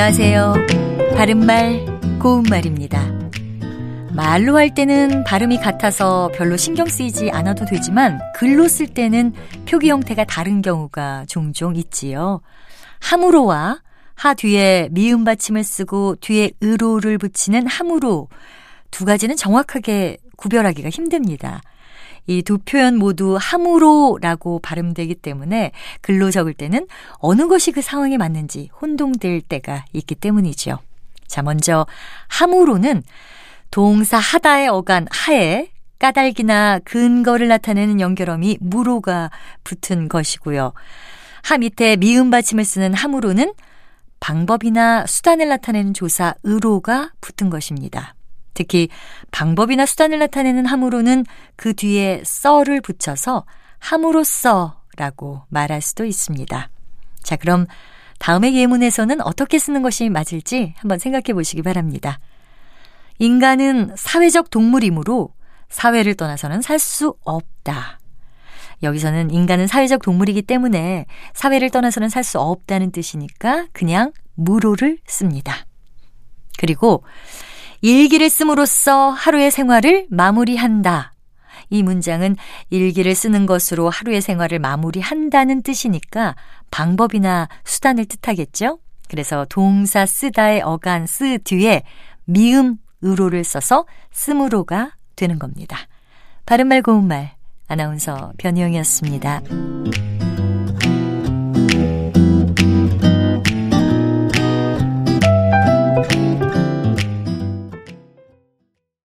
안녕하세요. 바른말, 고운말입니다. 말로 할 때는 발음이 같아서 별로 신경 쓰이지 않아도 되지만 글로 쓸 때는 표기 형태가 다른 경우가 종종 있지요. 함으로와 하 뒤에 미음 받침을 쓰고 뒤에 으로를 붙이는 함으로 두 가지는 정확하게 구별하기가 힘듭니다. 이 두 표현 모두 함으로라고 발음되기 때문에 글로 적을 때는 어느 것이 그 상황에 맞는지 혼동될 때가 있기 때문이죠. 자, 먼저 함으로는 동사 하다의 어간 하에 까닭이나 근거를 나타내는 연결어미 무로가 붙은 것이고요. 하 밑에 미음 받침을 쓰는 함으로는 방법이나 수단을 나타내는 조사 의로가 붙은 것입니다. 특히 방법이나 수단을 나타내는 함으로는 그 뒤에 써를 붙여서 함으로써라고 말할 수도 있습니다. 자, 그럼 다음의 예문에서는 어떻게 쓰는 것이 맞을지 한번 생각해 보시기 바랍니다. 인간은 사회적 동물이므로 사회를 떠나서는 살 수 없다. 여기서는 인간은 사회적 동물이기 때문에 사회를 떠나서는 살 수 없다는 뜻이니까 그냥 무로를 씁니다. 그리고 일기를 씀으로써 하루의 생활을 마무리한다. 이 문장은 일기를 쓰는 것으로 하루의 생활을 마무리한다는 뜻이니까 방법이나 수단을 뜻하겠죠? 그래서 동사 쓰다의 어간 쓰 뒤에 미음 의로를 써서 씀으로가 되는 겁니다. 바른말 고운말 아나운서 변희영이었습니다.